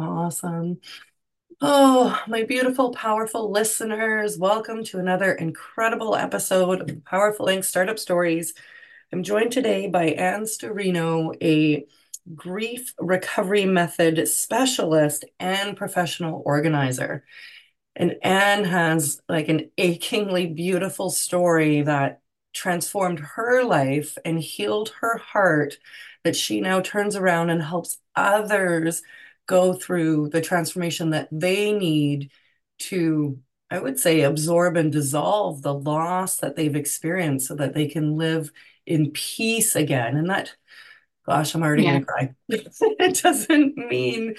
Awesome. Oh, my beautiful, powerful listeners, welcome to another incredible episode of Powerful Inc. Startup Stories. I'm joined today by Anne Storino, a grief recovery method specialist and professional organizer. And Anne has like an achingly beautiful story that transformed her life and healed her heart that she now turns around and helps others go through the transformation that they need to, I would say, absorb and dissolve the loss that they've experienced so that they can live in peace again. And that, gosh, I'm already Yeah. going to cry. it doesn't mean,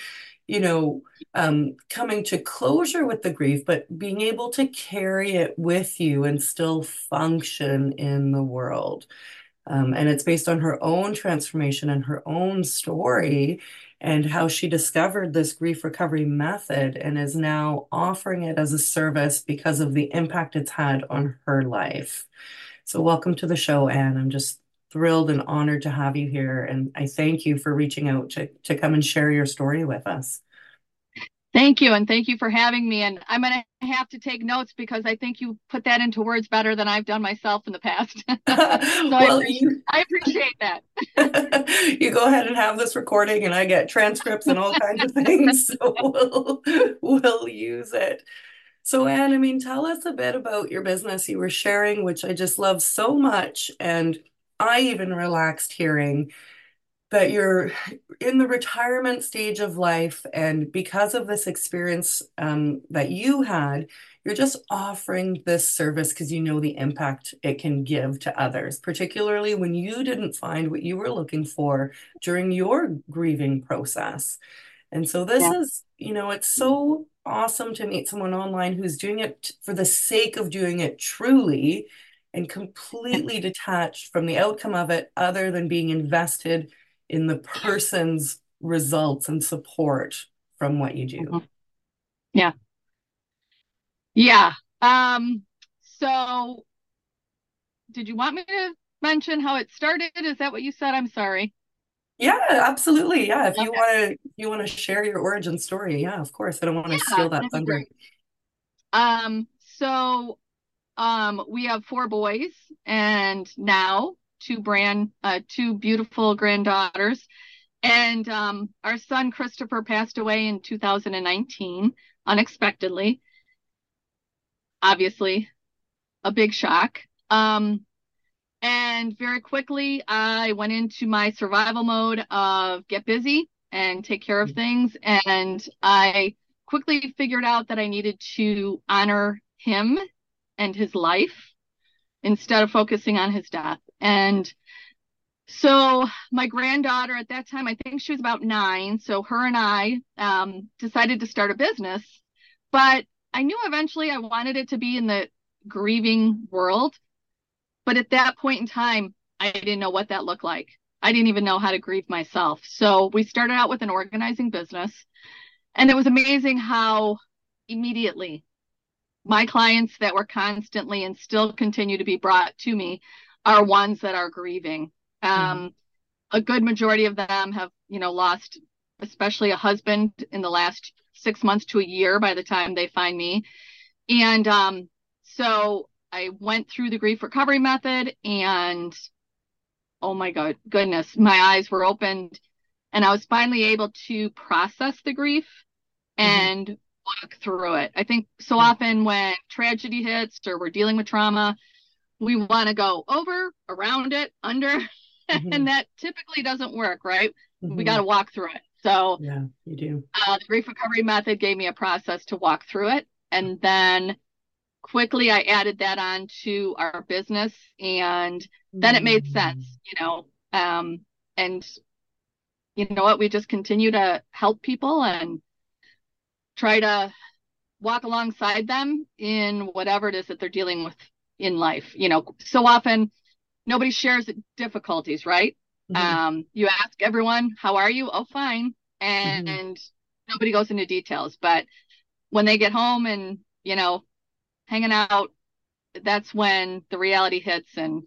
you know, um, coming to closure with the grief, but being able to carry it with you and still function in the world. Um, and it's based on her own transformation and her own story and how she discovered this grief recovery method and is now offering it as a service because of the impact it's had on her life. So, welcome to the show, Anne. I'm just thrilled and honored to have you here. And I thank you for reaching out to, to come and share your story with us. Thank you. And thank you for having me. And I'm going to have to take notes because I think you put that into words better than I've done myself in the past. so well, I, appreciate, you... I appreciate that. you go ahead and have this recording, and I get transcripts and all kinds of things. So we'll, we'll use it. So, Anne, I mean, tell us a bit about your business you were sharing, which I just love so much. And I even relaxed hearing that you're in the retirement stage of life, and because of this experience um, that you had, you're just offering this service because you know the impact it can give to others, particularly when you didn't find what you were looking for during your grieving process. And so, this Yeah. is, you know, it's so awesome to meet someone online who's doing it for the sake of doing it truly and completely detached from the outcome of it, other than being invested in the person's results and support from what you do. Mhm. Yeah. Yeah. Um, so did you want me to mention how it started? Is that what you said? I'm sorry. Yeah, absolutely. Yeah, if you want to you want to share your origin story, yeah, of course. I don't want to Yeah, steal that thunder. great. Um, so um we have four boys and now two brand uh two beautiful granddaughters. And um our son Christopher passed away in 2019 unexpectedly. Obviously, a big shock. Um And very quickly, I went into my survival mode of get busy and take care of things. And I quickly figured out that I needed to honor him and his life instead of focusing on his death. And so my granddaughter at that time, I think she was about nine. So her and I um, decided to start a business. But I knew eventually I wanted it to be in the grieving world. But at that point in time, I didn't know what that looked like. I didn't even know how to grieve myself. So we started out with an organizing business. And it was amazing how immediately my clients that were constantly and still continue to be brought to me are ones that are grieving. Um, a good majority of them have, you know, lost, especially a husband in the last six months to a year by the time they find me. And um, so I went through the grief recovery method and oh my god goodness my eyes were opened and I was finally able to process the grief and walk through it. I think so often when tragedy hits or we're dealing with trauma, we want to go over, around it, under, Mhm. and that typically doesn't work, right? We Mhm. got to walk through it. So Yeah, you do. uh, the grief recovery method gave me a process to walk through it. And then quickly I added that on to our business and then it made sense, you know. Um, and you know what, we just continue to help people and try to walk alongside them in whatever it is that they're dealing with in life. You know, so often nobody shares difficulties, right? Mhm. Um, you ask everyone, how are you? Oh, fine. And, Mhm. and nobody goes into details. But when they get home and, you know, hanging out, that's when the reality hits. And,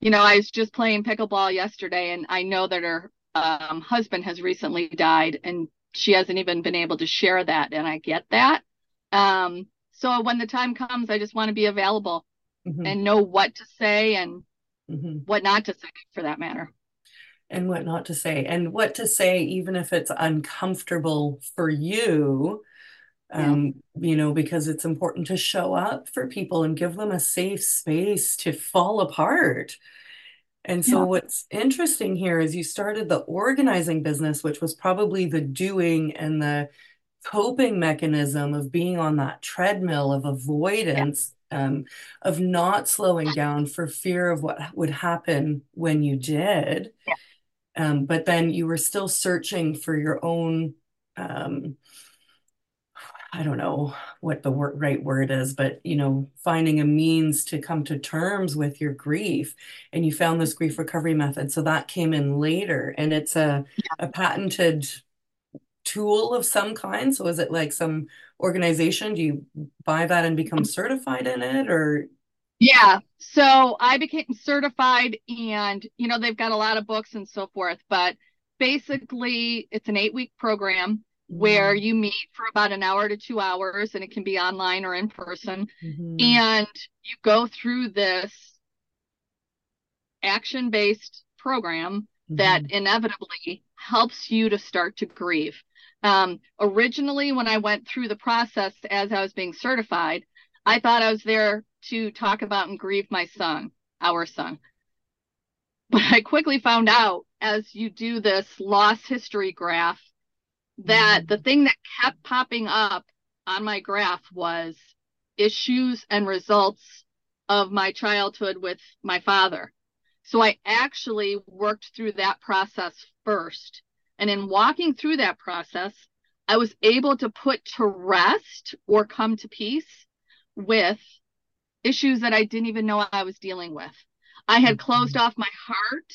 you know, I was just playing pickleball yesterday and I know that her um, husband has recently died. And she hasn't even been able to share that. And I get that. Um, so when the time comes, I just want to be available mm-hmm. and know what to say and mm-hmm. what not to say for that matter. And what not to say, and what to say, even if it's uncomfortable for you, um, yeah. you know, because it's important to show up for people and give them a safe space to fall apart. And so, yeah. what's interesting here is you started the organizing business, which was probably the doing and the coping mechanism of being on that treadmill of avoidance. Um, of not slowing down for fear of what would happen when you did. Yeah. Um, but then you were still searching for your own um, I don't know what the word, right word is, but you know, finding a means to come to terms with your grief, and you found this grief recovery method. So that came in later, and it's a a patented tool of some kind. So is it like some organization? Do you buy that and become certified in it, or? Yeah, so I became certified, and you know they've got a lot of books and so forth, but basically it's an eight week program where you meet for about an hour to two hours and it can be online or in person mm-hmm. and you go through this action based program mm-hmm. that inevitably helps you to start to grieve um, originally when i went through the process as i was being certified i thought i was there to talk about and grieve my son our son but i quickly found out as you do this loss history graph that mm-hmm. the thing that kept popping up on my graph was issues and results of my childhood with my father. So I actually worked through that process first. And in walking through that process, I was able to put to rest or come to peace with issues that I didn't even know I was dealing with. I had closed off my heart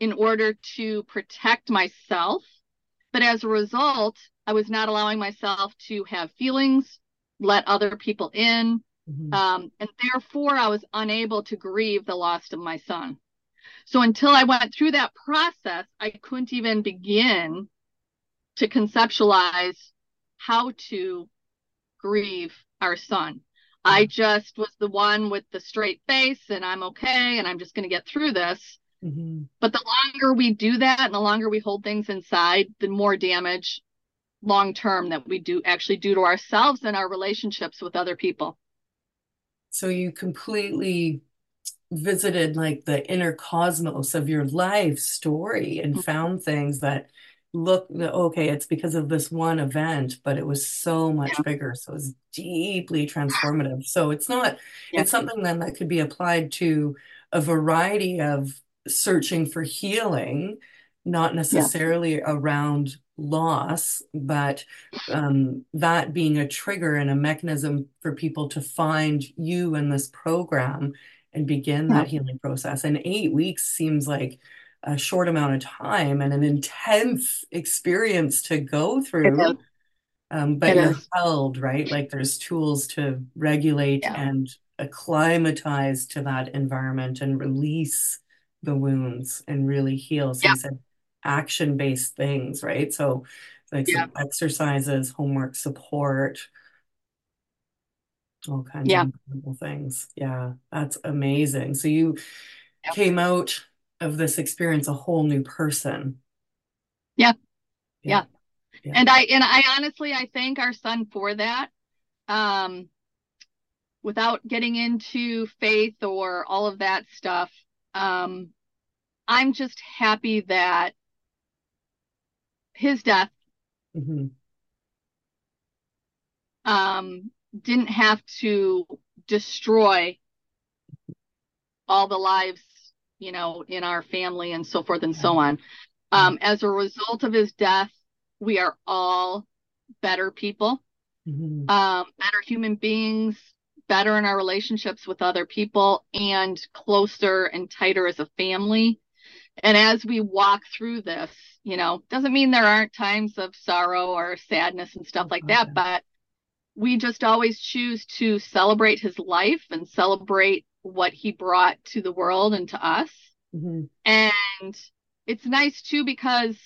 in order to protect myself but as a result, I was not allowing myself to have feelings, let other people in. Mm-hmm. Um, and therefore, I was unable to grieve the loss of my son. So until I went through that process, I couldn't even begin to conceptualize how to grieve our son. I mm-hmm. just was the one with the straight face and I'm okay and I'm just going to get through this. Mm-hmm. But the longer we do that and the longer we hold things inside, the more damage long term that we do actually do to ourselves and our relationships with other people. So you completely visited like the inner cosmos of your life story and mm-hmm. found things that look okay it's because of this one event but it was so much bigger so it's deeply transformative so it's not yeah. it's something then that could be applied to a variety of searching for healing, not necessarily yeah. around loss, but um, that being a trigger and a mechanism for people to find you in this program and begin that healing process. And eight weeks seems like a short amount of time and an intense experience to go through. Um, but you're held, right? Like there's tools to regulate yeah. and acclimatize to that environment and release the wounds and really heal. So yeah. you said action based things, right? So like yeah. exercises, homework support, all kinds yeah. of incredible things. Yeah, that's amazing. So you yeah. came out of this experience a whole new person. Yeah. yeah. Yeah. And I and I honestly I thank our son for that. Um without getting into faith or all of that stuff. Um I'm just happy that his death mm-hmm. um, didn't have to destroy all the lives, you know, in our family and so forth and so on. Um, as a result of his death, we are all better people, mm-hmm. um, better human beings, better in our relationships with other people, and closer and tighter as a family and as we walk through this you know doesn't mean there aren't times of sorrow or sadness and stuff like that but we just always choose to celebrate his life and celebrate what he brought to the world and to us mm-hmm. and it's nice too because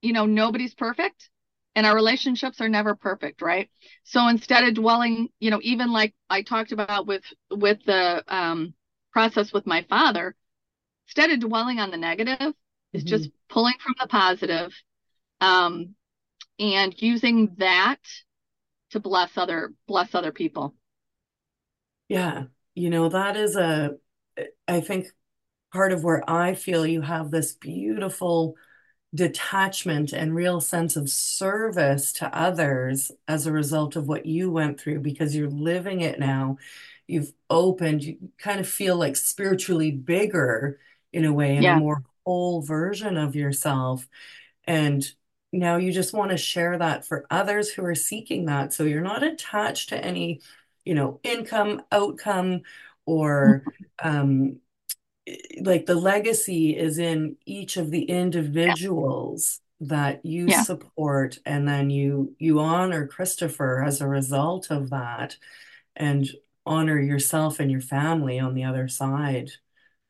you know nobody's perfect and our relationships are never perfect right so instead of dwelling you know even like i talked about with with the um, process with my father instead of dwelling on the negative mm-hmm. is just pulling from the positive um, and using that to bless other bless other people yeah you know that is a i think part of where i feel you have this beautiful detachment and real sense of service to others as a result of what you went through because you're living it now. You've opened, you kind of feel like spiritually bigger in a way, in yeah. a more whole version of yourself. And now you just want to share that for others who are seeking that. So you're not attached to any, you know, income, outcome, or um, like the legacy is in each of the individuals yeah. that you yeah. support and then you you honor Christopher as a result of that and honor yourself and your family on the other side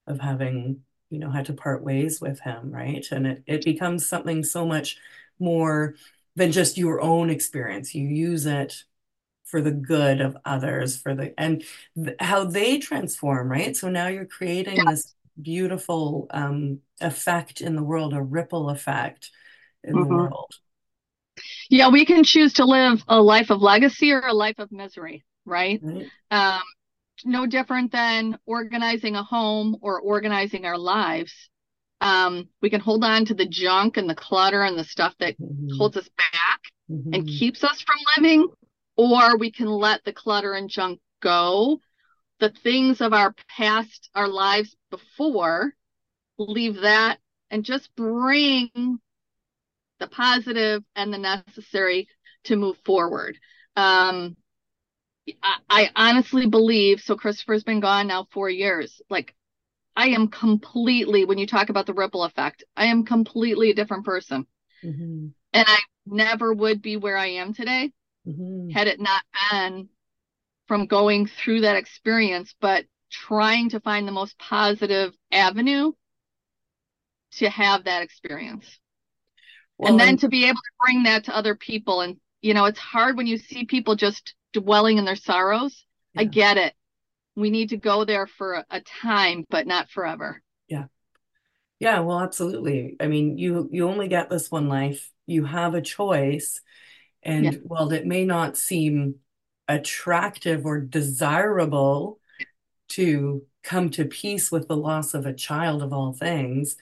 of having you know had to part ways with him right and it, it becomes something so much more than just your own experience you use it for the good of others for the and th- how they transform right so now you're creating yeah. this beautiful um, effect in the world a ripple effect in mm-hmm. the world yeah we can choose to live a life of legacy or a life of misery right, right. Um, no different than organizing a home or organizing our lives um, we can hold on to the junk and the clutter and the stuff that mm-hmm. holds us back mm-hmm. and keeps us from living or we can let the clutter and junk go. The things of our past, our lives before, leave that and just bring the positive and the necessary to move forward. Um, I, I honestly believe so. Christopher's been gone now four years. Like, I am completely, when you talk about the ripple effect, I am completely a different person. Mm-hmm. And I never would be where I am today mm-hmm. had it not been from going through that experience, but trying to find the most positive avenue to have that experience. Well, and then to be able to bring that to other people. And, you know, it's hard when you see people just dwelling in their sorrows. Yeah. I get it. We need to go there for a, time, but not forever. Yeah. Yeah, well, absolutely. I mean, you you only get this one life. You have a choice and yeah. while it may not seem attractive or desirable to come to peace with the loss of a child of all things,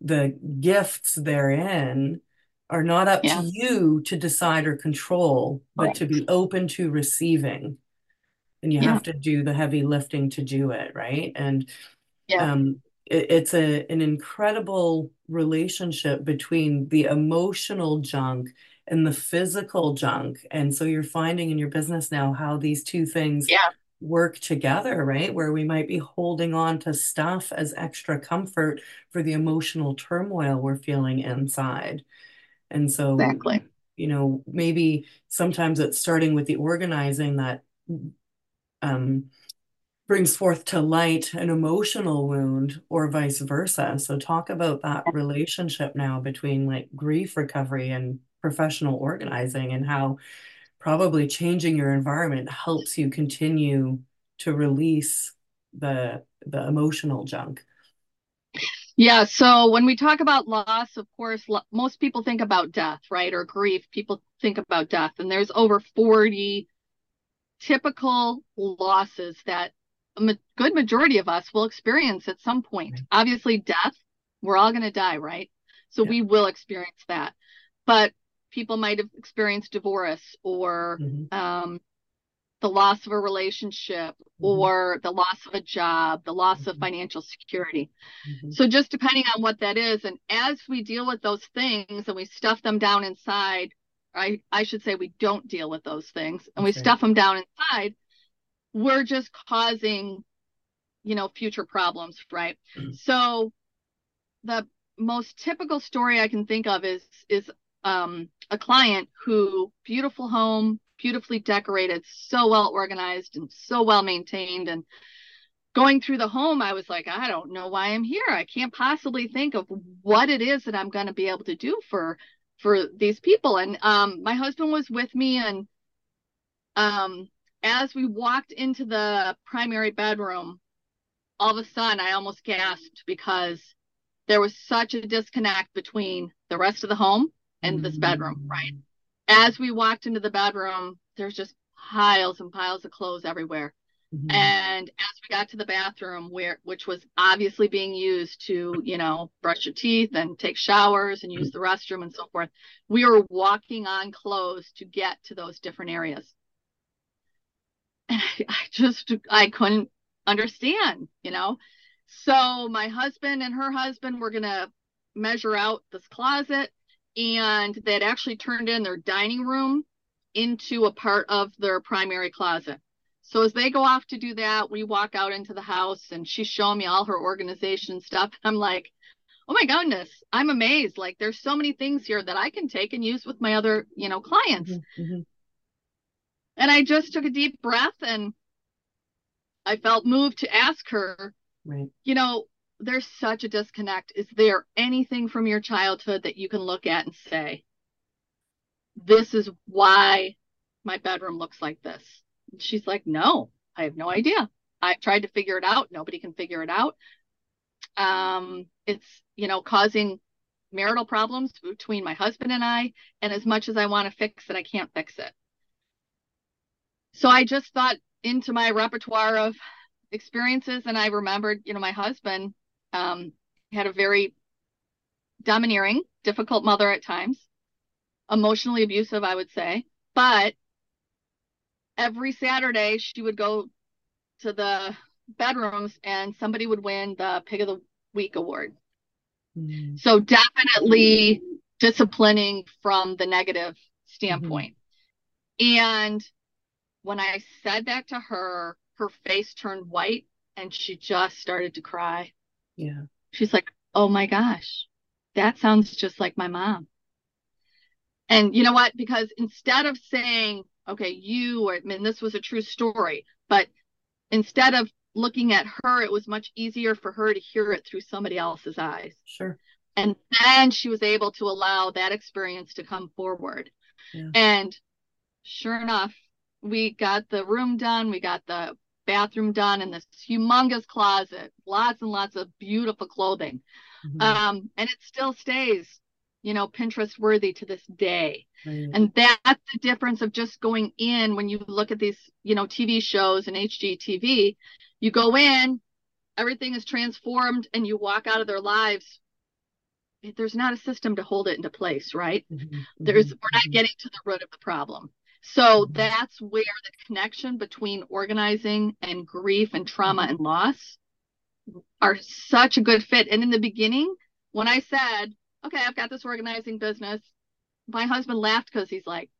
the gifts therein are not up yeah. to you to decide or control, but right. to be open to receiving. And you yeah. have to do the heavy lifting to do it, right? And yeah. um, it, it's a an incredible relationship between the emotional junk and the physical junk. And so you're finding in your business now how these two things yeah. work together, right? Where we might be holding on to stuff as extra comfort for the emotional turmoil we're feeling inside. And so, exactly. you know, maybe sometimes it's starting with the organizing that um, brings forth to light an emotional wound or vice versa. So talk about that relationship now between like grief recovery and professional organizing and how probably changing your environment helps you continue to release the the emotional junk. Yeah, so when we talk about loss, of course, lo- most people think about death, right? Or grief. People think about death, and there's over 40 typical losses that a ma- good majority of us will experience at some point. Right. Obviously, death, we're all going to die, right? So yeah. we will experience that. But people might have experienced divorce or mm-hmm. um, the loss of a relationship mm-hmm. or the loss of a job, the loss mm-hmm. of financial security. Mm-hmm. So, just depending on what that is. And as we deal with those things and we stuff them down inside, I, I should say we don't deal with those things and we stuff them down inside, we're just causing, you know, future problems, right? So, the most typical story I can think of is is um, a client who beautiful home, beautifully decorated, so well organized and so well maintained. And going through the home, I was like, I don't know why I'm here. I can't possibly think of what it is that I'm going to be able to do for for these people. And um, my husband was with me, and um, as we walked into the primary bedroom, all of a sudden I almost gasped because there was such a disconnect between the rest of the home and this bedroom, right? As we walked into the bedroom, there's just piles and piles of clothes everywhere. Mm-hmm. And as we got to the bathroom, where which was obviously being used to, you know, brush your teeth and take showers and use the restroom and so forth, we were walking on clothes to get to those different areas. And I, I just I couldn't understand, you know. So my husband and her husband were gonna measure out this closet, and they'd actually turned in their dining room into a part of their primary closet. So as they go off to do that, we walk out into the house and she's showing me all her organization stuff. I'm like, oh my goodness, I'm amazed. Like there's so many things here that I can take and use with my other, you know, clients. Mm-hmm. mm-hmm. And I just took a deep breath and I felt moved to ask her, right. you know, there's such a disconnect. Is there anything from your childhood that you can look at and say, this is why my bedroom looks like this? She's like, no, I have no idea. I've tried to figure it out. Nobody can figure it out. Um, it's, you know, causing marital problems between my husband and I. And as much as I want to fix it, I can't fix it. So I just thought into my repertoire of experiences and I remembered, you know, my husband um, had a very domineering, difficult mother at times, emotionally abusive, I would say. But every Saturday she would go to the bedrooms and somebody would win the Pig of the Week award. Mm-hmm. So definitely disciplining from the negative standpoint. Mm-hmm. And when I said that to her, her face turned white and she just started to cry. Yeah. She's like, "Oh my gosh. That sounds just like my mom." And you know what? Because instead of saying, okay, you or I mean, this was a true story, but instead of looking at her, it was much easier for her to hear it through somebody else's eyes. Sure. And then she was able to allow that experience to come forward. Yeah. And sure enough, we got the room done, we got the bathroom done in this humongous closet, lots and lots of beautiful clothing. Mm-hmm. Um, and it still stays you know, Pinterest worthy to this day. Right. And that's the difference of just going in when you look at these, you know, TV shows and HGTV, you go in, everything is transformed and you walk out of their lives. There's not a system to hold it into place, right? Mm-hmm. There's we're not mm-hmm. getting to the root of the problem. So mm-hmm. that's where the connection between organizing and grief and trauma and loss are such a good fit. And in the beginning, when I said, okay, I've got this organizing business. My husband laughed because he's like,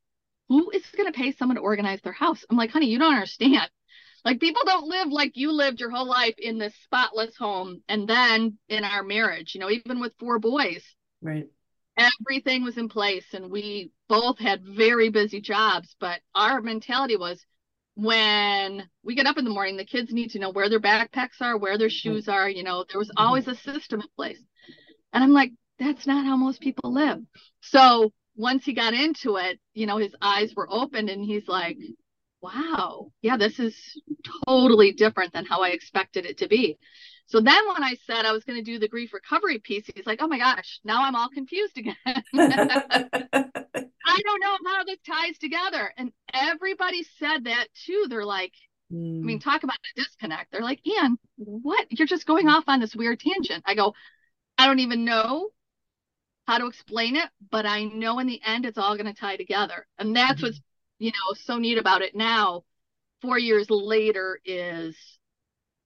who is going to pay someone to organize their house? I'm like, honey, you don't understand. Like people don't live like you lived your whole life in this spotless home. And then in our marriage, you know, even with four boys, right. Everything was in place and we both had very busy jobs, but our mentality was when we get up in the morning, the kids need to know where their backpacks are, where their shoes are, you know, there was mm-hmm. always a system in place. And I'm like, that's not how most people live. So once he got into it, you know, his eyes were opened and he's like, wow, yeah, this is totally different than how I expected it to be. So then when I said I was going to do the grief recovery piece, he's like, oh my gosh, now I'm all confused again. I don't know how this ties together. And everybody said that too. They're like, mm. I mean, hmm. talk about the disconnect. They're like, Anne, what? You're just going off on this weird tangent. I go, I don't even know how to explain it, but I know in the end it's all going to tie together. And that's mm-hmm. what's, you know, so neat about it now, four years later, is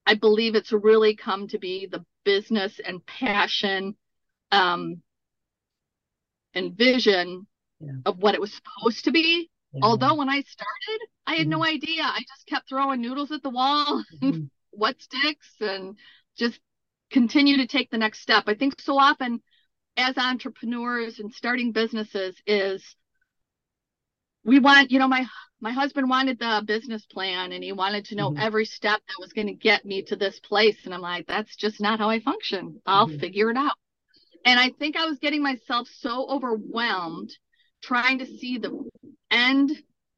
I believe it's really come to be the business and passion um, and vision yeah. of what it was supposed to be. Yeah. Although when I started, I had mm-hmm. no idea. I just kept throwing noodles at the wall, mm-hmm. what sticks, and just continue to take the next step. I think so often as entrepreneurs and starting businesses is we want you know my my husband wanted the business plan and he wanted to know mm-hmm. every step that was going to get me to this place and i'm like that's just not how i function i'll mm-hmm. figure it out And I think I was getting myself so overwhelmed trying to see the end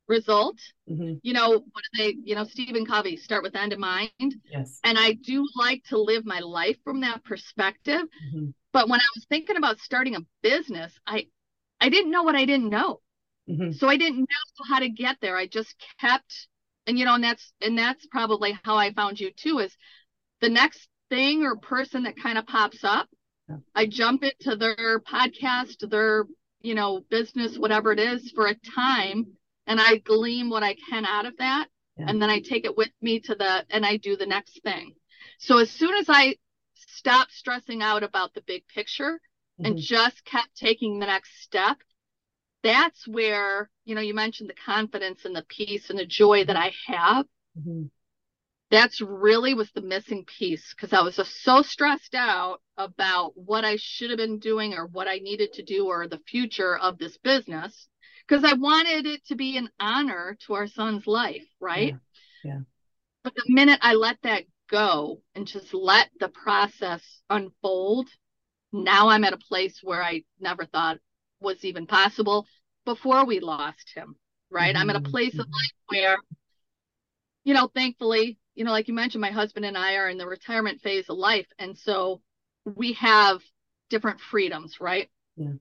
result. Mm-hmm. You know, what do they, you know, Stephen Covey, start with end in mind. Yes. And I do like to live my life from that perspective. Mm-hmm. But when I was thinking about starting a business, I I didn't know what I didn't know. Mm-hmm. So I didn't know how to get there. I just kept and you know, and that's and that's probably how I found you too, is the next thing or person that kind of pops up, yeah. I jump into their podcast, their, you know, business, whatever it is for a time and I glean what I can out of that. Yeah. And then I take it with me to the, and I do the next thing. So as soon as I stopped stressing out about the big picture mm-hmm. and just kept taking the next step, that's where, you know, you mentioned the confidence and the peace and the joy that I have. Mm-hmm. That's really was the missing piece because I was just so stressed out about what I should have been doing or what I needed to do or the future of this business because I wanted it to be an honor to our son's life, right? Yeah. yeah. But the minute I let that go and just let the process unfold, now I'm at a place where I never thought was even possible before we lost him, right? Mm-hmm. I'm at a mm-hmm. place mm-hmm. of life where, you know, thankfully, you know, like you mentioned, my husband and I are in the retirement phase of life. And so we have different freedoms, right? Yeah.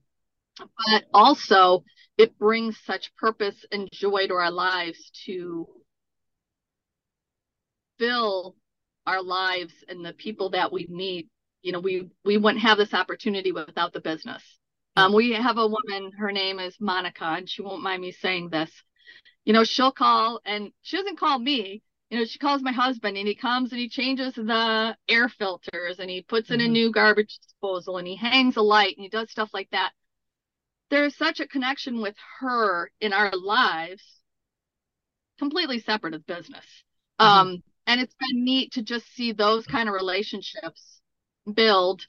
But also, it brings such purpose and joy to our lives to fill our lives and the people that we meet you know we we wouldn't have this opportunity without the business. Um, we have a woman her name is monica and she won't mind me saying this. You know she'll call and she doesn't call me. You know she calls my husband and he comes and he changes the air filters and he puts in mm-hmm. a new garbage disposal and he hangs a light and he does stuff like that there's such a connection with her in our lives, completely separate of business. Mm-hmm. Um, and it's been neat to just see those kind of relationships build.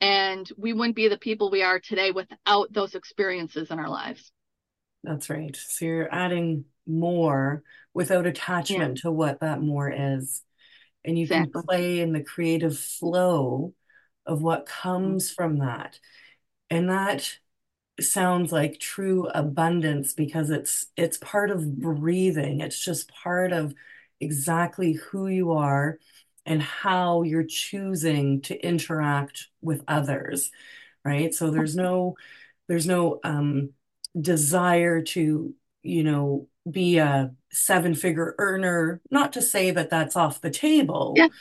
And we wouldn't be the people we are today without those experiences in our lives. That's right. So you're adding more without attachment yeah. to what that more is. And you exactly. can play in the creative flow of what comes mm-hmm. from that. And that sounds like true abundance because it's it's part of breathing it's just part of exactly who you are and how you're choosing to interact with others right so there's no there's no um desire to you know be a seven figure earner not to say that that's off the table yeah.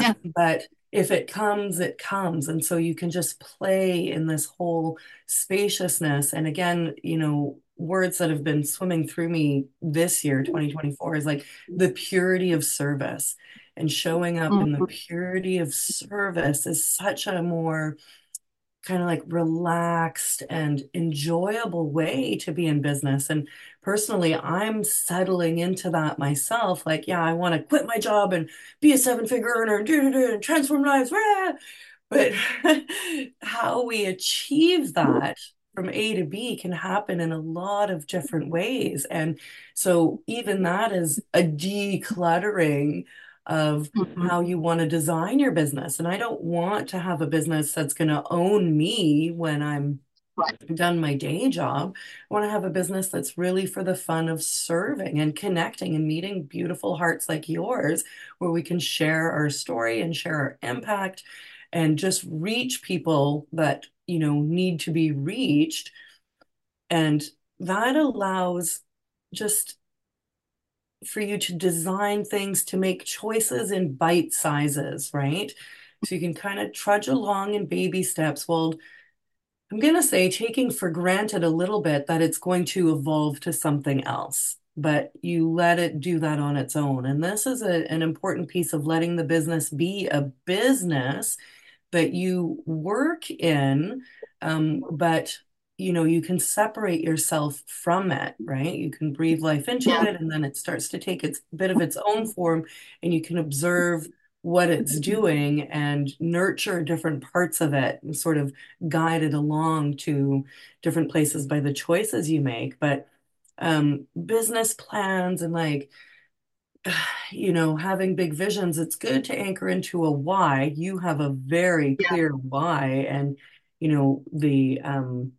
Yeah. but if it comes, it comes. And so you can just play in this whole spaciousness. And again, you know, words that have been swimming through me this year, 2024, is like the purity of service. And showing up mm-hmm. in the mm-hmm. purity of service is such a more kind of like relaxed and enjoyable way to be in business. And personally, I'm settling into that myself. Like, yeah, I want to quit my job and be a seven figure earner and, transform lives. Rah! But how we achieve that from A to B can happen in a lot of different ways. And so even that is a decluttering of mm-hmm. how you want to design your business. And I don't want to have a business that's going to own me when I'm right. done my day job. I want to have a business that's really for the fun of serving and connecting and meeting beautiful hearts like yours, where we can share our story and share our impact and just reach people that, you know, need to be reached. And that allows just for you to design things to make choices in bite sizes, right? So you can kind of trudge along in baby steps. Well, I'm going to say taking for granted a little bit that it's going to evolve to something else, but you let it do that on its own. And this is a, an important piece of letting the business be a business that you work in, um, but you know you can separate yourself from it right? You can breathe life into yeah. it and then it starts to take its bit of its own form and you can observe what it's doing and nurture different parts of it and sort of guide it along to different places by the choices you make. But um business plans and like you know having big visions it's good to anchor into a why. You have a very clear why and you know, the um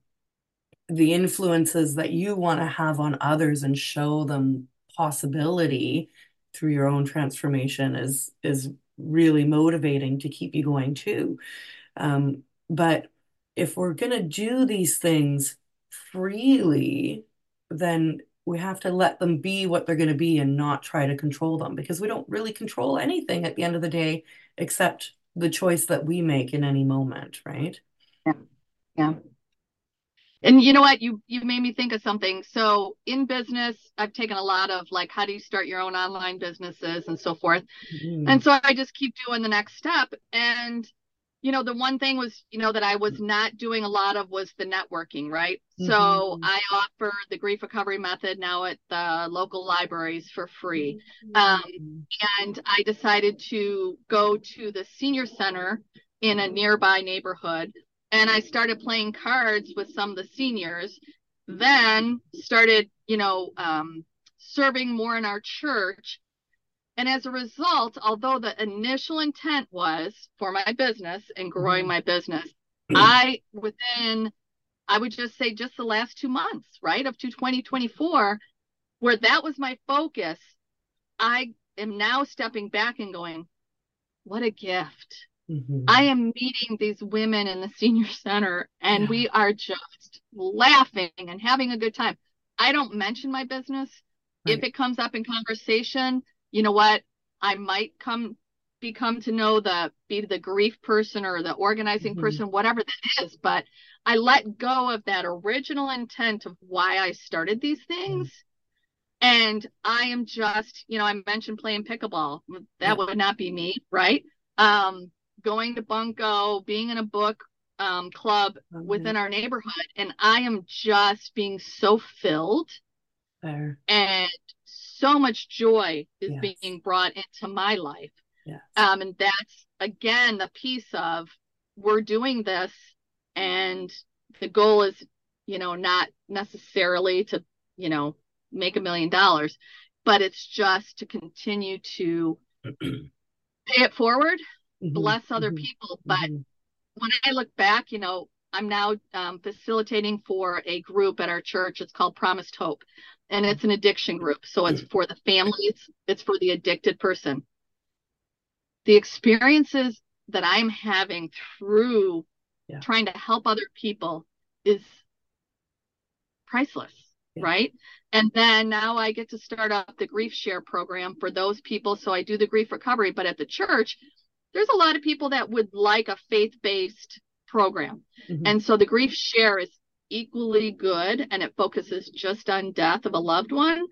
the influences that you want to have on others and show them possibility through your own transformation is is really motivating to keep you going too. Um, but if we're going to do these things freely, then we have to let them be what they're going to be and not try to control them because we don't really control anything at the end of the day except the choice that we make in any moment, right? Yeah. Yeah. And you know what? You you made me think of something. So in business, I've taken a lot of like how do you start your own online businesses and so forth. Mm-hmm. And so I just keep doing the next step. And you know, the one thing was, you know, that I was not doing a lot of was the networking, right? Mm-hmm. So I offer the grief recovery method now at the local libraries for free. Mm-hmm. Um, and I decided to go to the senior center in a nearby neighborhood and I started playing cards with some of the seniors. Then started, you know, um, serving more in our church. And as a result, although the initial intent was for my business and growing mm-hmm. my business, I within I would just say just the last two months, right, of 2024, where that was my focus, I am now stepping back and going, what a gift. Mm-hmm. I am meeting these women in the senior center and yeah. we are just laughing and having a good time. I don't mention my business. Right. If it comes up in conversation, you know what? I might come become to know the be the grief person or the organizing mm-hmm. person, whatever that is, but I let go of that original intent of why I started these things. Mm-hmm. And I am just, you know, I mentioned playing pickleball. That yeah. would not be me, right? Um, going to Bunko, being in a book um, club mm-hmm. within our neighborhood, and I am just being so filled, there. and so much joy is yes. being brought into my life. Yes. Um, and that's again the piece of we're doing this, and the goal is, you know, not necessarily to, you know, make a million dollars, but it's just to continue to pay it forward. Bless other mm-hmm. people. But mm-hmm. when I look back, you know, I'm now um, facilitating for a group at our church. It's called Promised Hope, and it's an addiction group. So it's for the families, it's for the addicted person. The experiences that I'm having through yeah. trying to help other people is priceless, yeah. right? And then now I get to start up the grief share program for those people. So I do the grief recovery, but at the church, there's a lot of people that would like a faith-based program. Mm-hmm. And so the grief share is equally good and it focuses just on death of a loved one.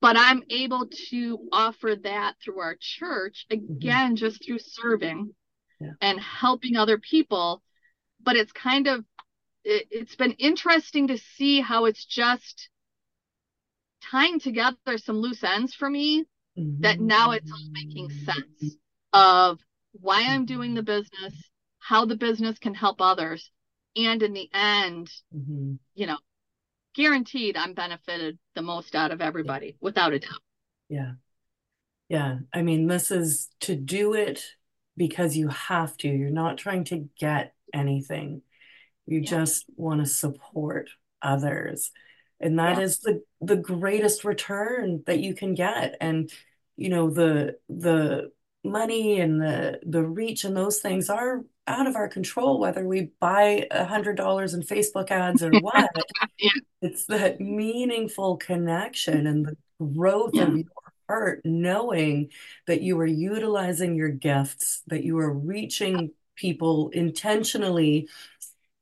But I'm able to offer that through our church, mm-hmm. again, mm-hmm. just through serving yeah. and helping other people. But it's kind of, it, it's been interesting to see how it's just tying together some loose ends for me mm-hmm. that now it's all making sense of why I'm doing the business, how the business can help others. And in the end, mm-hmm. you know, guaranteed I'm benefited the most out of everybody without a doubt. Yeah. Yeah. I mean, this is to do it because you have to. You're not trying to get anything. You yeah. just want to support others. And that yeah. is the the greatest return that you can get. And you know, the the money and the the reach and those things are out of our control whether we buy a hundred dollars in facebook ads or what yeah. it's that meaningful connection and the growth yeah. of your heart knowing that you are utilizing your gifts that you are reaching people intentionally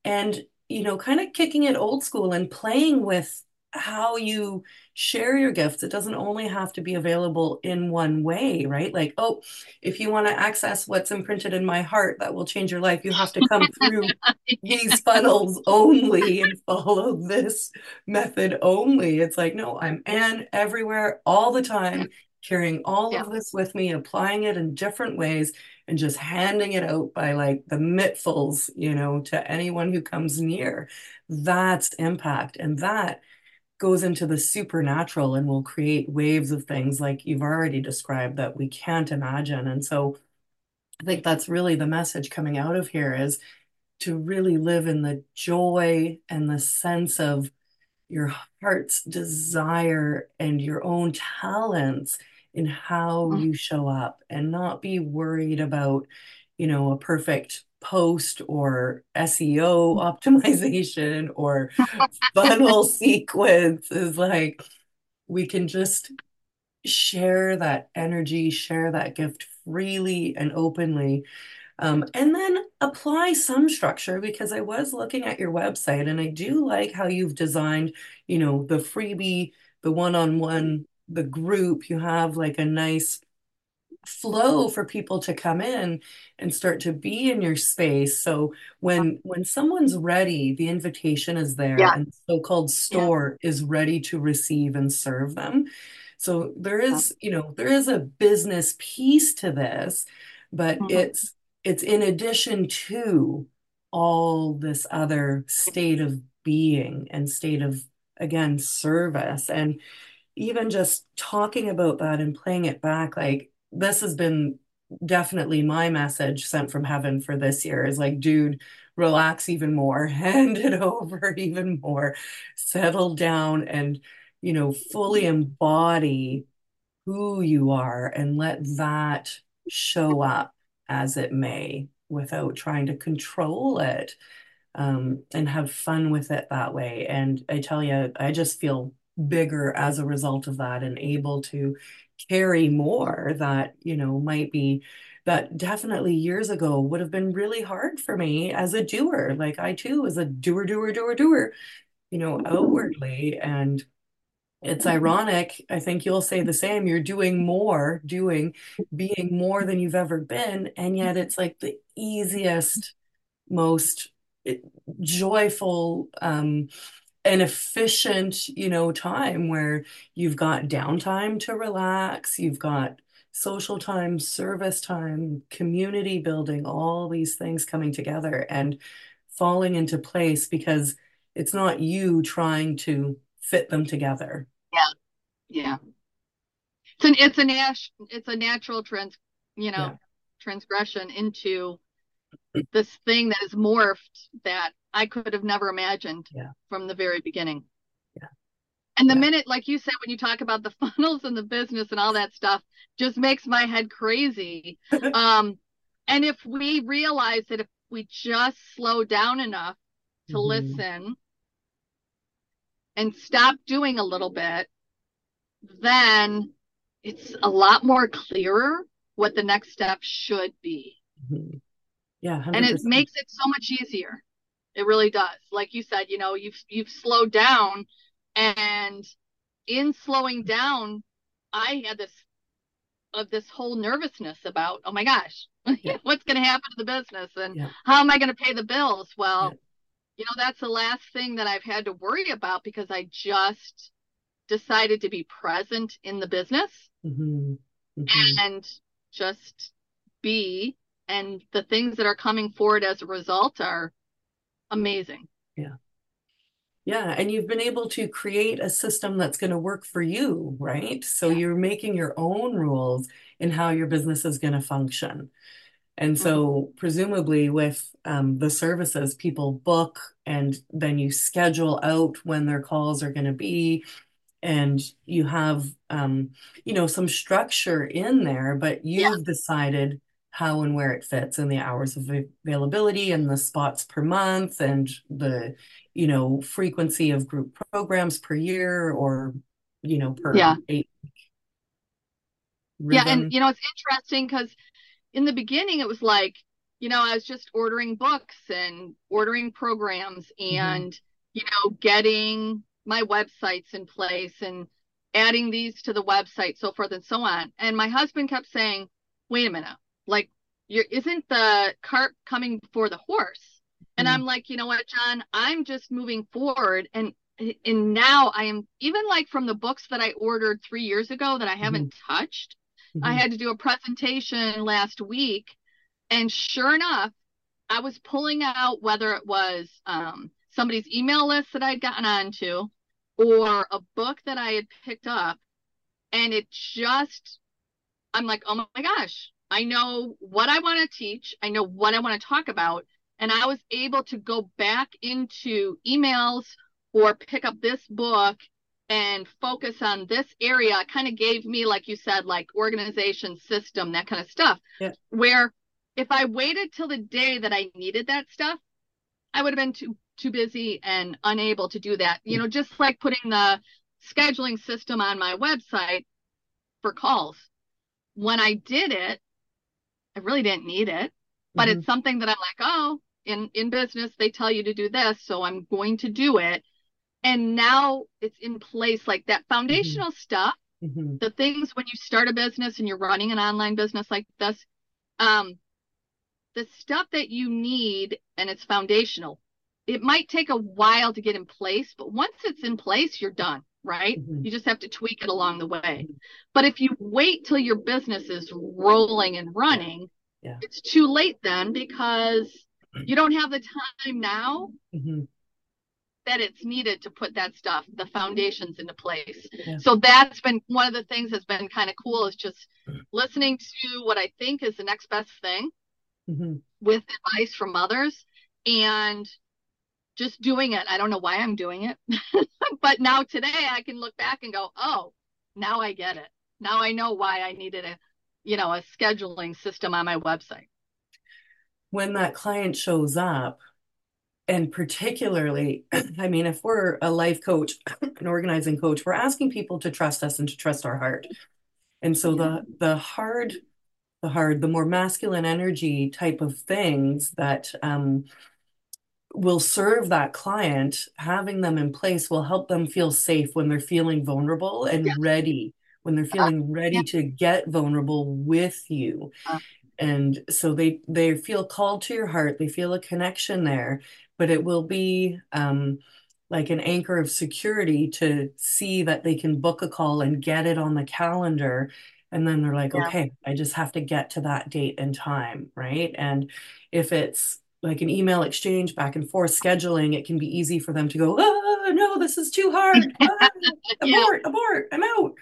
and you know kind of kicking it old school and playing with how you share your gifts. It doesn't only have to be available in one way, right? Like, oh, if you want to access what's imprinted in my heart that will change your life, you have to come through these funnels only and follow this method only. It's like, no, I'm Anne everywhere all the time, carrying all yeah. of this with me, applying it in different ways, and just handing it out by like the mittfuls, you know, to anyone who comes near. That's impact. And that goes into the supernatural and will create waves of things like you've already described that we can't imagine. And so I think that's really the message coming out of here is to really live in the joy and the sense of your heart's desire and your own talents in how Mm. you show up and not be worried about, you know, a perfect post or SEO optimization or funnel sequence is like we can just share that energy, share that gift freely and openly um, and then apply some structure because I was looking at your website and I do like how you've designed, you know, the freebie, the one-on-one, the group. You have like a nice flow for people to come in and start to be in your space. So when when someone's ready, the invitation is there Yeah, and the so-called yeah, store is ready to receive and serve them. So there is yeah. you know, there is a business piece to this, but Mhm. it's it's in addition to all this other state of being and state of again service and even just talking about that and playing it back, like this has been definitely my message sent from heaven for this year is like, dude, relax even more, hand it over even more, settle down and, you know, fully embody who you are and let that show up as it may without trying to control it um, and have fun with it that way. And I tell you, I just feel bigger as a result of that and able to carry more that, you know, might be that definitely years ago would have been really hard for me as a doer. Like I too was a doer, doer, doer, doer, you know, outwardly. And it's ironic. I think you'll say the same. You're doing more, doing, being more than you've ever been. And yet it's like the easiest most eh, joyful um, and efficient, you know, time where you've got downtime to relax, you've got social time, service time, community building, all these things coming together and falling into place because it's not you trying to fit them together. Yeah, yeah. It's an it's a nat it's a natural trans you Yeah, know transgression into this thing that is morphed that I could have never imagined yeah, from the very beginning. yeah, And the yeah. minute, like you said, when you talk about the funnels and the business and all that stuff, just makes my head crazy. Um, and if we realize that if we just slow down enough to Mhm, listen and stop doing a little bit, then it's a lot more clearer what the next step should be. mhm. Yeah, And it makes it so much easier. It really does. Like you said, you know, you've you've slowed down and in slowing down, I had this of this whole nervousness about, oh my gosh, Yeah, what's going to happen to the business and yeah, how am I going to pay the bills? yeah. Well, you know, that's the last thing that I've had to worry about because I just decided to be present in the business hmm hmm and just be. And the things that are coming forward as a result are amazing. Yeah. Yeah, and you've been able to create a system that's going to work for you, right? So Yeah. you're making your own rules in how your business is going to function. And so presumably with um, the services, people book and then you schedule out when their calls are going to be and you have um, you know some structure in there, but you've decided how and where it fits and the hours of availability and the spots per month and the you know frequency of group programs per year or you know per Yeah. eight Yeah. And, you know, it's interesting because in the beginning, it was like, you know, I was just ordering books and ordering programs hmm and, you know, getting my websites in place and adding these to the website, so forth and so on. And my husband kept saying, wait a minute, like, you're, isn't the cart coming before the horse? And I'm like, you know what, John, I'm just moving forward. And and now I am even like from the books that I ordered three years ago that I haven't touched. I hmm had to do a presentation last week, and sure enough, I was pulling out whether it was um, somebody's email list that I'd gotten onto or a book that I had picked up, and it just, I'm like, oh my gosh, I know what I want to teach, I know what I want to talk about, And I was able to go back into emails or pick up this book and focus on this area. It kind of gave me, like you said, like organization, system, that kind of stuff. Yeah. Where if I waited till the day that I needed that stuff, I would have been too too busy and unable to do that. You know, just like putting the scheduling system on my website for calls. When I did it, I really didn't need it, but Mhm. it's something that I'm like, oh, in in business they tell you to do this, so I'm going to do it. And now it's in place like that foundational stuff, Mhm. the things when you start a business and you're running an online business like this, um, the stuff that you need and it's foundational. It might take a while to get in place, but once it's in place, you're done, right? Mhm. You just have to tweak it along the way. But if you wait till your business is rolling and running, Yeah. it's too late then because you don't have the time now Mhm. that it's needed to put that stuff, the foundations into place. Yeah. So that's been one of the things that's been kind of cool is just listening to what I think is the next best thing Mhm. with advice from others and just doing it. I don't know why I'm doing it, but now today I can look back and go, oh, now I get it. Now I know why I needed a, you know, a scheduling system on my website. When that client shows up, and particularly, I mean, if we're a life coach, an organizing coach, we're asking people to trust us and to trust our heart. And so the the hard, the hard, the more masculine energy type of things that um, will serve that client, having them in place will help them feel safe when they're feeling vulnerable and Yes. ready, when they're feeling ready yeah. to get vulnerable with you. Uh, And so they they feel called to your heart, they feel a connection there, but it will be um, like an anchor of security to see that they can book a call and get it on the calendar. And then they're like, yeah. okay, I just have to get to that date and time, right? And if it's like an email exchange back and forth scheduling, it can be easy for them to go, oh, no, this is too hard. Ah, Yeah. abort, abort, I'm out.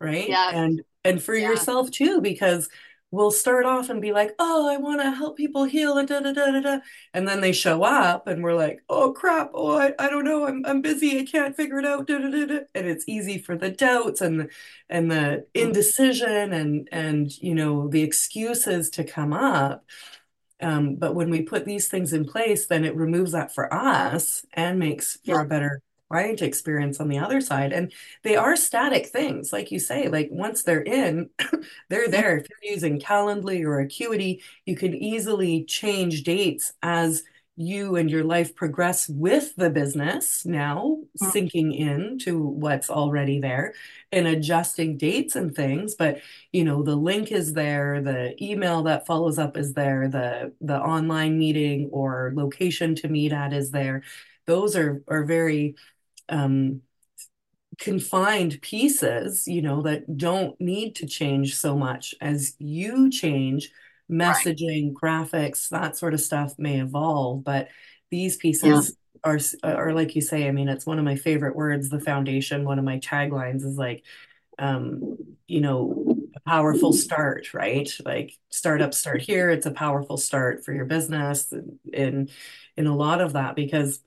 Right. Yes. And and for Yeah. yourself too, because we'll start off and be like, oh, I want to help people heal and da da da da da. And then they show up and we're like, oh crap, oh I, I don't know, I'm I'm busy, I can't figure it out. Da, da, da, da. And it's easy for the doubts and the and the indecision and and you know the excuses to come up. Um, but when we put these things in place, then it removes that for us and makes for Yeah. a better client experience on the other side. And they are static things, like you say, like once they're in, they're there. If you're using Calendly or Acuity, you can easily change dates as you and your life progress with the business now, Mm. sinking in to what's already there and adjusting dates and things. But you know, the link is there, the email that follows up is there, the the online meeting or location to meet at is there. Those are are very um confined pieces, you know, that don't need to change so much as you change. Right. Messaging, graphics, that sort of stuff may evolve, but these Yeah. pieces are are like you say, I mean, it's one of my favorite words, the foundation. One of my taglines is like, um, you know, a powerful start, right? Like startups start here. It's a powerful start for your business in in a lot of that because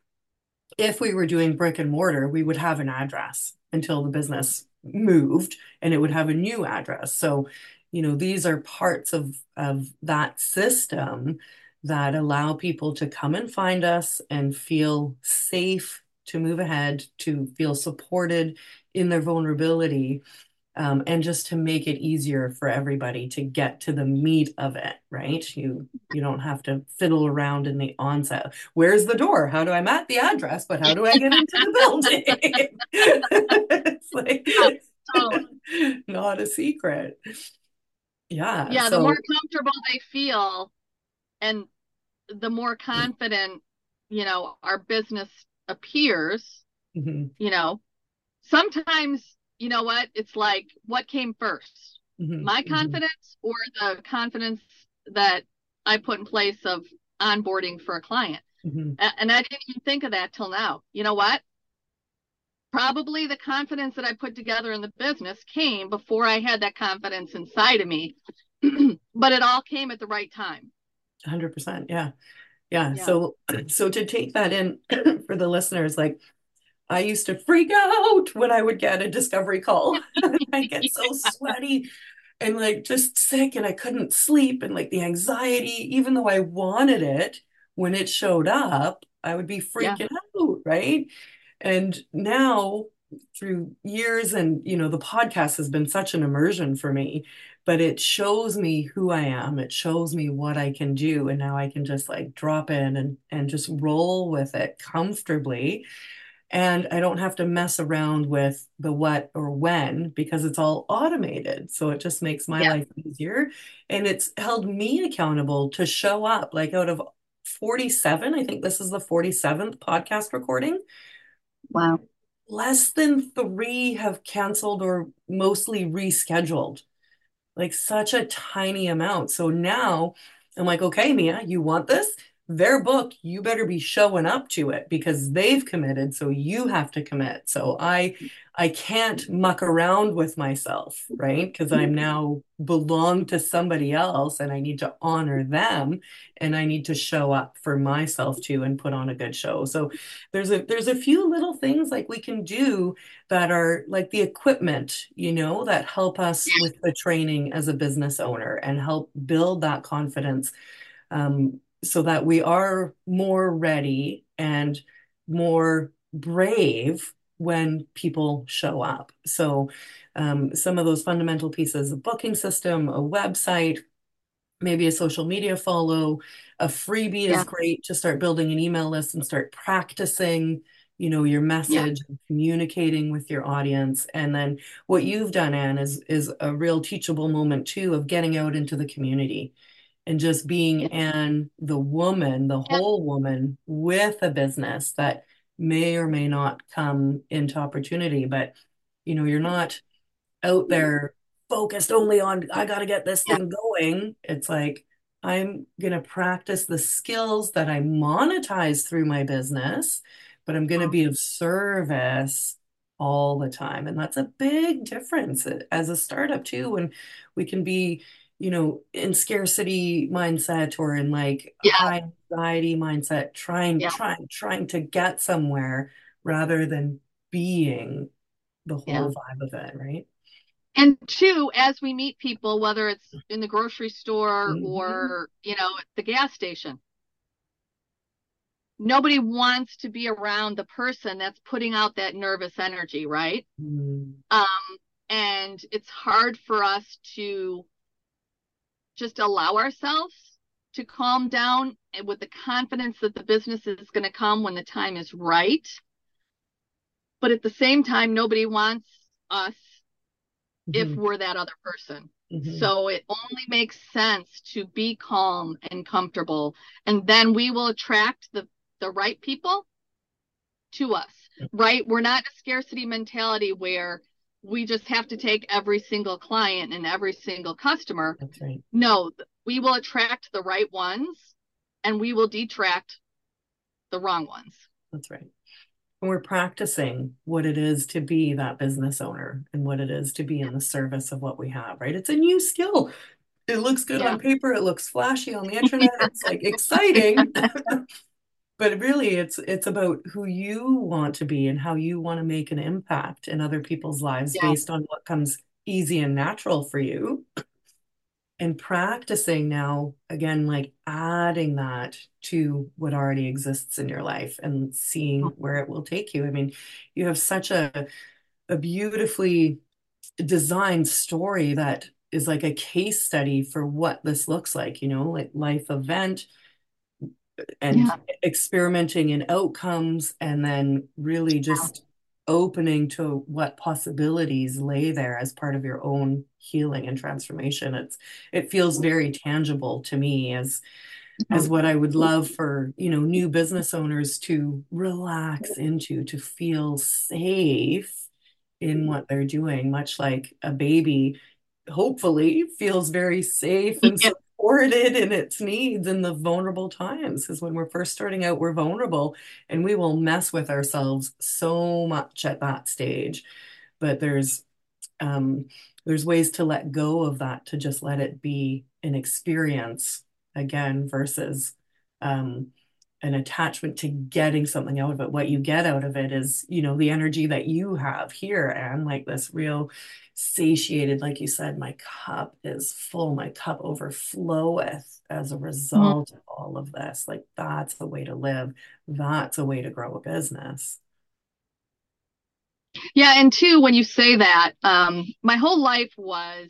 if we were doing brick and mortar, we would have an address until the business moved and it would have a new address. So, you know, these are parts of of that system that allow people to come and find us and feel safe to move ahead, to feel supported in their vulnerability, um, and just to make it easier for everybody to get to the meat of it, right? You you don't have to fiddle around in the onset. Where's the door? How do I map the address? But how do I get into the building? it's like. Not a secret. Yeah. yeah, the more comfortable they feel and the more confident, you know, our business appears, mhm, you know, sometimes, you know what, it's like what came first, mhm, my mhm, confidence or the confidence that I put in place of onboarding for a client. mhm. And I didn't even think of that till now. You know what? Probably the confidence that I put together in the business came before I had that confidence inside of me, but it all came at the right time. 100%. Yeah. Yeah. Yeah. So, so to take that in for the listeners, like I used to freak out when I would get a discovery call. I get so sweaty and like just sick and I couldn't sleep and like the anxiety, even though I wanted it, when it showed up, I would be Yeah. freaking out, right? And now through years and you know the podcast has been such an immersion for me but it shows me who I am it shows me what I can do and now I can just like drop in and and just roll with it comfortably and I don't have to mess around with the what or when because it's all automated. So it just makes my Yeah. life easier. And it's held me accountable to show up. Like out of 47, I think this is the 47th podcast recording, Wow. less than three have canceled or mostly rescheduled like such a tiny amount. So now I'm like, okay, Mia, you want this? Their book, you better be showing up to it because they've committed, so you have to commit. So I I can't muck around with myself, right? Because I'm now belong to somebody else and I need to honor them and I need to show up for myself too and put on a good show. So there's a there's a few little things like we can do that are like the equipment, you know, that help us with the training as a business owner and help build that confidence um, so that we are more ready and more brave when people show up. So, um, some of those fundamental pieces, a booking system, a website, maybe a social media follow, a freebie is great to start building an email list and start practicing, you know, your message and communicating with your audience. And then what you've done, Anne, is is a real teachable moment too of getting out into the community and just being. Anne, the woman, the whole woman with a business that may or may not come into opportunity, but you know, you're not out mm-hmm. there focused only on I got to get this thing going. It's like I'm going to practice the skills that I monetize through my business, but I'm going to uh-huh. be of service all the time. And that's a big difference uh, as a startup too, when we can be, you know, in scarcity mindset or in like Yeah. high anxiety mindset, trying, Yeah. trying, trying to get somewhere rather than being the Yeah. whole vibe of it, right? And two, as we meet people, whether it's in the grocery store Mhm. or, you know, at the gas station, nobody wants to be around the person that's putting out that nervous energy, right? Mm, Um, and it's hard for us to just allow ourselves to calm down and with the confidence that the business is going to come when the time is right. But at the same time, nobody wants us if mhm, we're that other person. mhm. So it only makes sense to be calm and comfortable, and then we will attract the the right people to us, right? We're not a scarcity mentality where we just have to take every single client and every single customer. That's right. No, we will attract the right ones and we will detract the wrong ones. That's right. And we're practicing what it is to be that business owner and what it is to be in the service of what we have, right? It's a new skill. It looks good Yeah. on paper, it looks flashy on the internet, it's like exciting. But really it's it's about who you want to be and how you want to make an impact in other people's lives Yeah. based on what comes easy and natural for you. And practicing now, again, like adding that to what already exists in your life and seeing mm. where it will take you. I mean, you have such a a beautifully designed story that is like a case study for what this looks like, you know, like life event and Yeah. experimenting in outcomes and then really just opening to what possibilities lay there as part of your own healing and transformation. It's it feels very tangible to me as as what I would love for, you know, new business owners to relax into, to feel safe in mm-hmm. what they're doing, much like a baby hopefully feels very safe and Yeah. Supported in its needs in the vulnerable times. Because when we're first starting out, we're vulnerable and we will mess with ourselves so much at that stage. But there's um, there's ways to let go of that, to just let it be an experience again versus um, an attachment to getting something out of it. What you get out of it is, you know, the energy that you have here and like this real satiated, like you said, my cup is full, my cup overfloweth as a result mm-hmm. of all of this. Like that's the way to live. That's a way to grow a business. Yeah, and two, when you say that, um, my whole life was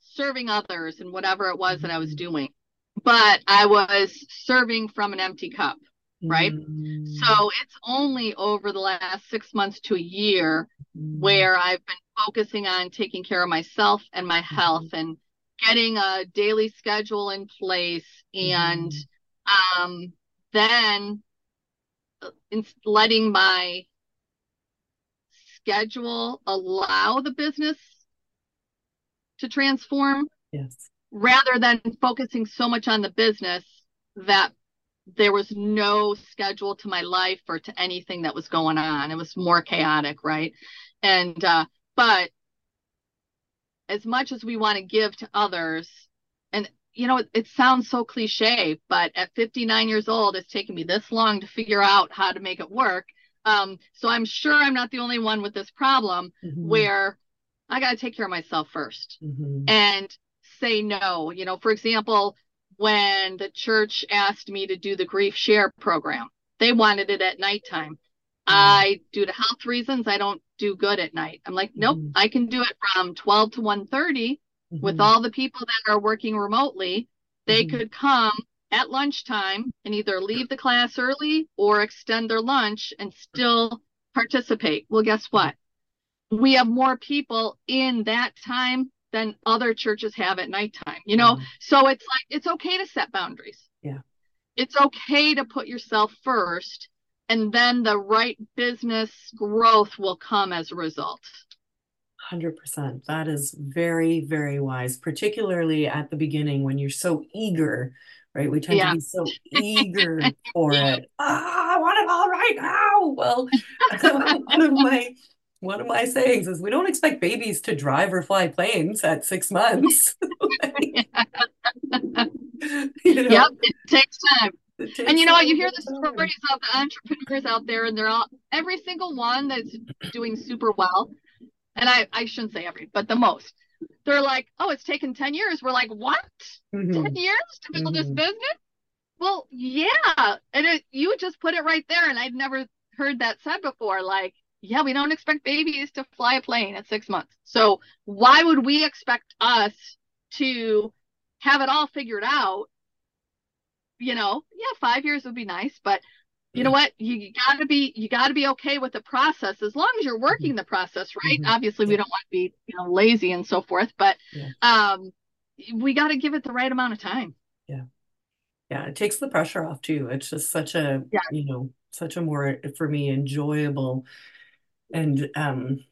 serving others and whatever it was that I was mm-hmm. doing but I was serving from an empty cup, right? Mm. So it's only over the last six months to a year mm. where I've been focusing on taking care of myself and my health mm. and getting a daily schedule in place and mm-hmm. um, then uh, letting my schedule allow the business to transform. Yes rather than focusing so much on the business that there was no schedule to my life or to anything that was going on. It was more chaotic, right? And uh, but as much as we want to give to others, and you know, it, it, sounds so cliche, but at 59 years old, it's taken me this long to figure out how to make it work. Um, so I'm sure I'm not the only one with this problem mm-hmm. where I got to take care of myself 1st mm-hmm. And say no. You know, for example, when the church asked me to do the grief share program, they wanted it at nighttime. Mm. I, due to health reasons, I don't do good at night. I'm like, nope, mm. I can do it from 12 to 1:30 mm-hmm. with all the people that are working remotely. They mm-hmm. could come at lunchtime and either leave the class early or extend their lunch and still participate. Well, guess what? We have more people in that time than other churches have at nighttime, you know? Mm-hmm. So it's like, it's okay to set boundaries. Yeah. It's okay to put yourself first, and then the right business growth will come as a result. 100%. That is very, very wise, particularly at the beginning when you're so eager, right? We tend yeah. to be so eager for it. Ah, I want it all right now. Well, one of my one of my sayings is we don't expect babies to drive or fly planes at six months. you know? Yep, it takes time. It takes and you know what? You hear the stories of the entrepreneurs out there, and they're all every single one that's doing super well. And I, I shouldn't say every, but the most. They're like, oh, it's taken 10 years. We're like, what? Mm-hmm. 10 years to build mm-hmm. this business? Well, yeah. And it, you just put it right there. And I'd never heard that said before. Like, yeah, we don't expect babies to fly a plane at six months. So why would we expect us to have it all figured out? You know, yeah, five years would be nice, but you know what? You, you got to be you got to be okay with the process as long as you're working mm-hmm. the process right. Mm-hmm. Obviously, we don't want to be you know lazy and so forth, but yeah. um, we got to give it the right amount of time. Yeah, yeah, it takes the pressure off too. It's just such a yeah. you know such a more for me enjoyable and um,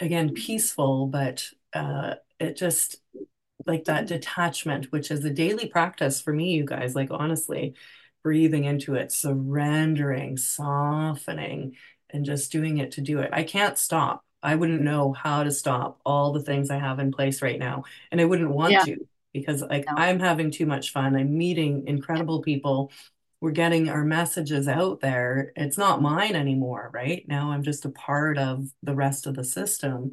again peaceful but uh, it just like that detachment which is a daily practice for me you guys like honestly breathing into it surrendering softening and just doing it to do it i can't stop i wouldn't know how to stop all the things i have in place right now and i wouldn't want yeah. to because like no. i'm having too much fun i'm meeting incredible people we're getting our messages out there. It's not mine anymore, right? Now I'm just a part of the rest of the system.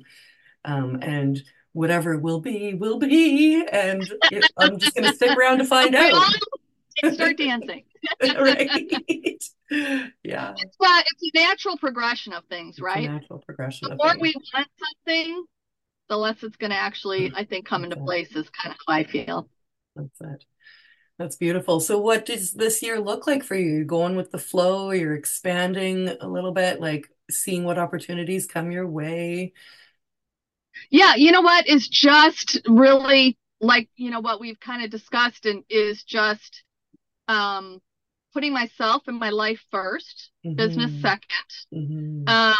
Um, and whatever will be, will be. And it, I'm just going to stick around to find out. Start dancing. right. Yeah. It's, uh, it's a natural progression of things, right? natural progression. The more we want something, the less it's going to actually, I think, come into place is kind of how I feel. That's it. That's beautiful. So what does this year look like for you? You're going with the flow, you're expanding a little bit, like seeing what opportunities come your way. Yeah, you know what is just really like, you know, what we've kind of discussed and is just um putting myself and my life 1st mm-hmm. business 2nd mm-hmm. um,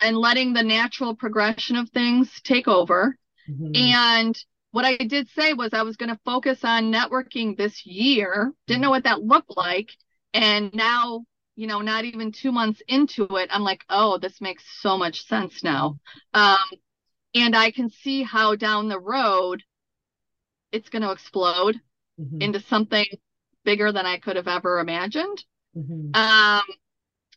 and letting the natural progression of things take over. Mm-hmm. And what I did say was I was going to focus on networking this year. Didn't know what that looked like. And now, you know, not even two months into it, I'm like, oh, this makes so much sense now. Um, and I can see how down the road it's going to explode mm-hmm. into something bigger than I could have ever imagined. hmm Um,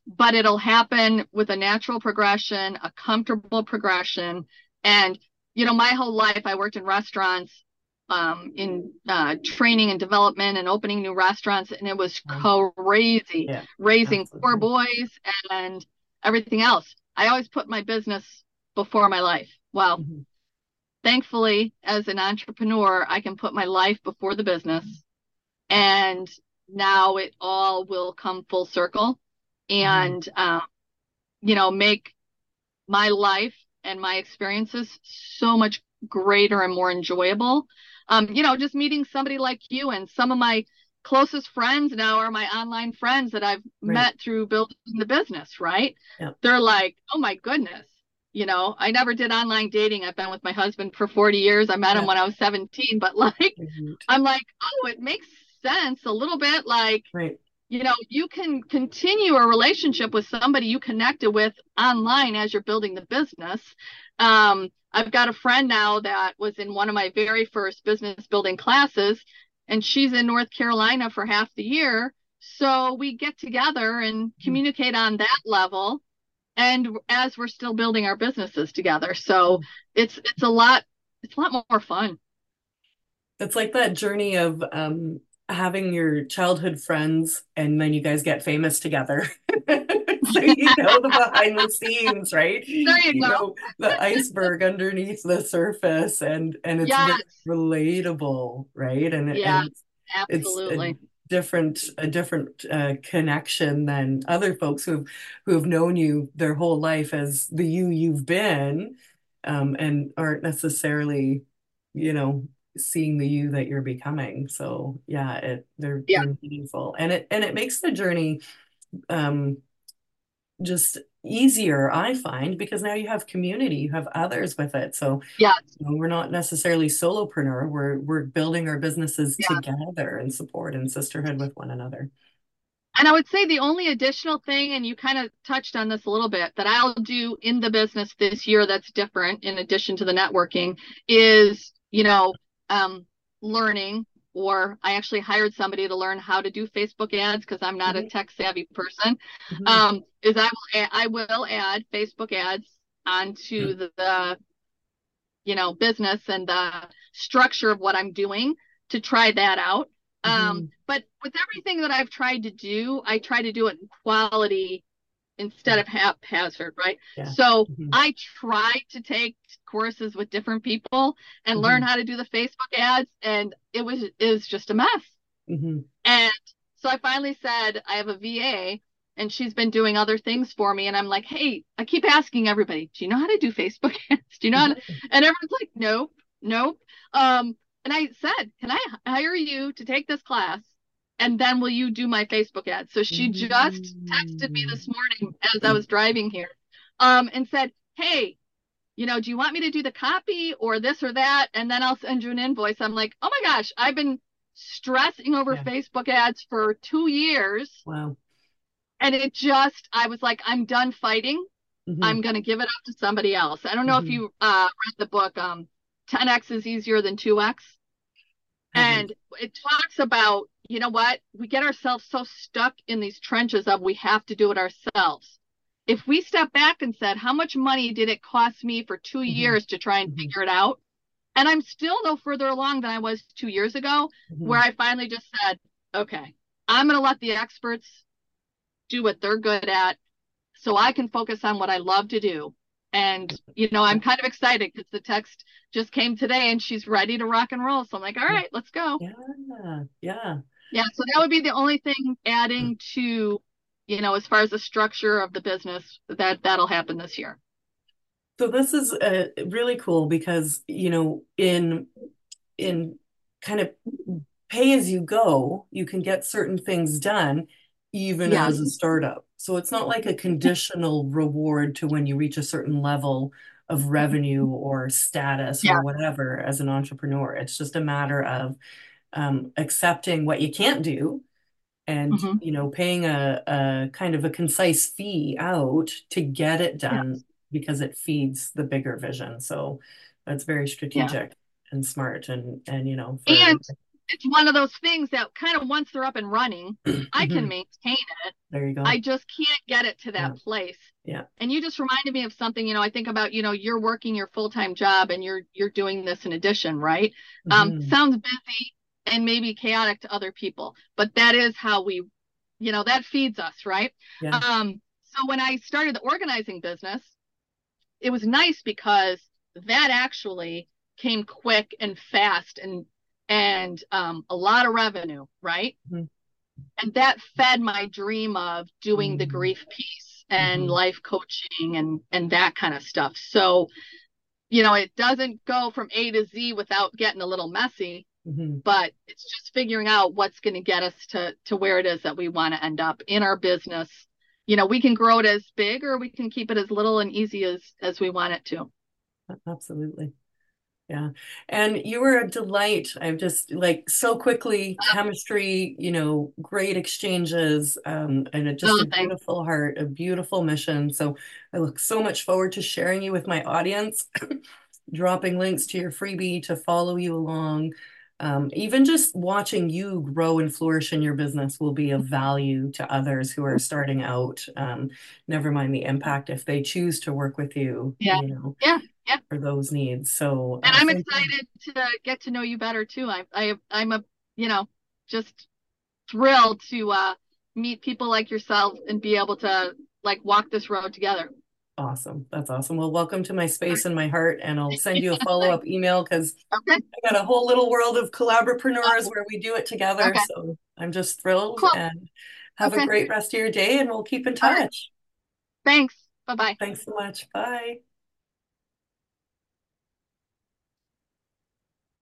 but it'll happen with a natural progression, a comfortable progression. And, you know, my whole life I worked in restaurants, um, in uh, training and development and opening new restaurants, and it was Um, crazy. Yeah, raising four boys and everything else. I always put my business before my life. Well, hmm thankfully, as an entrepreneur, I can put my life before the business, and now it all will come full circle hmm and um, you know, make my life and my experiences so much greater and more enjoyable. Um, you know, just meeting somebody like you and some of my closest friends now are my online friends that I've Right. met through building the business, right? Yeah. They're like, oh my goodness. You know, I never did online dating. I've been with my husband for 40 years. I met him when I was 17, but like, Right. I'm like, oh, it makes sense a little bit. Like, Right. You know, you can continue a relationship with somebody you connected with online as you're building the business. Um, I've got a friend now that was in one of my very first business building classes, and she's in North Carolina for half the year. So we get together and Mhm. communicate on that level, and as we're still building our businesses together. So it's it's a lot it's a lot more fun. It's like that journey of um, having your childhood friends and then you guys get famous together. So you know the behind the scenes, right? There you You go. know the iceberg underneath the surface and and it's Yes, relatable, right? And yeah, and it's absolutely. different a different uh, connection than other folks who've who have known you their whole life as the you you've been um, and aren't necessarily you know seeing the you that you're becoming so yeah it they're Yeah, they're meaningful and it and it makes the journey um just easier I find because now you have community you have others with it so yeah, you know, we're not necessarily solopreneur. We're we're building our businesses yeah. together in support and sisterhood with one another. And I would say the only additional thing, and you kind of touched on this a little bit, that I'll do in the business this year that's different in addition to the networking is, you know, um, learning, or I actually hired somebody to learn how to do Facebook ads because I'm not a Mhm, tech savvy person. mhm, Um, is I will add, I will add Facebook ads onto the, the you know, business and the structure of what I'm doing to try that out. Um, mhm. but with everything that I've tried to do, I try to do it in quality instead of haphazard, right? yeah. So Mhm, I try to take courses with different people and learn mhm, how to do the Facebook ads, and it was is just a mess. mhm, And so I finally said, I have a VA and she's been doing other things for me. And I'm like, hey, I keep asking everybody, do you know how to do Facebook ads? Do you know how to? mhm, And everyone's like, nope, nope. Um, and I said, can I hire you to take this class? And then will you do my Facebook ads? So she just texted me this morning as I was driving here, um, and said, hey, you know, do you want me to do the copy or this or that? And then I'll send you an invoice. I'm like, oh my gosh, I've been stressing over Yeah. Facebook ads for two years. Wow. And it just, I was like, I'm done fighting. Mhm, I'm going to give it up to somebody else. I don't know if mhm. you uh, read the book, um, 10X is easier than 2X. Haven't. And it talks about, you know what? We get ourselves so stuck in these trenches of we have to do it ourselves. If we step back and said, how much money did it cost me for two Mhm, years to try and figure it out? And I'm still no further along than I was two years ago, where mhm. I finally just said, okay, I'm going to let the experts do what they're good at so I can focus on what I love to do. And, you know, I'm kind of excited because the text just came today and she's ready to rock and roll. So I'm like, all right, let's go. Yeah, yeah. Yeah. So that would be the only thing adding to, you know, as far as the structure of the business that that'll happen this year. So this is uh, really cool because, you know, in in kind of pay as you go, you can get certain things done even as a startup. So it's not like a conditional reward to when you reach a certain level of revenue or status Yeah. or whatever as an entrepreneur. It's just a matter of um, accepting what you can't do and, hmm you know, paying a, a kind of a concise fee out to get it Yeah. done because it feeds the bigger vision. So that's very Yeah. strategic and smart and and you know And it's one of those things that kind of once they're up and running, I can maintain it. There you go. I just can't get it to that Yeah. place. Yeah. And you just reminded me of something, you know, I think about, you know, you're working your full-time job and you're you're doing this in addition, right? Um, Mhm. sounds busy and maybe chaotic to other people, but that is how we, you know, that feeds us, right? Yeah. Um, so when I started the organizing business, it was nice because that actually came quick and fast and and um, a lot of revenue, right? Mhm. And that fed my dream of doing the Mhm. grief piece and Mhm. life coaching and and that kind of stuff. So, you know, it doesn't go from A to Z without getting a little messy, Mhm. but it's just figuring out what's going to get us to to where it is that we want to end up in our business. You know, we can grow it as big or we can keep it as little and easy as as we want it to. Absolutely. Yeah. And you were a delight. I've just like so quickly chemistry, you know, great exchanges, um, and it just Oh, a beautiful heart, a beautiful mission. So I look so much forward to sharing you with my audience, dropping links to your freebie to follow you along. Um, even just watching you grow and flourish in your business will be of value to others who are starting out. Um, never mind the impact if they choose to work with you, Yeah. you know Yeah. Yeah. for those needs. So And uh, I'm thank you. excited to get to know you better too. I I I'm a, you know, just thrilled to uh meet people like yourself and be able to like walk this road together. Awesome. That's awesome. Well, welcome to my space and my heart, and I'll send you a follow-up email because Okay. I got a whole little world of collaborateurs where we do it together. Okay. So I'm just thrilled Cool. and have a great rest of your day, and we'll keep in All right. touch. Thanks. Bye-bye. Thanks so much. Bye.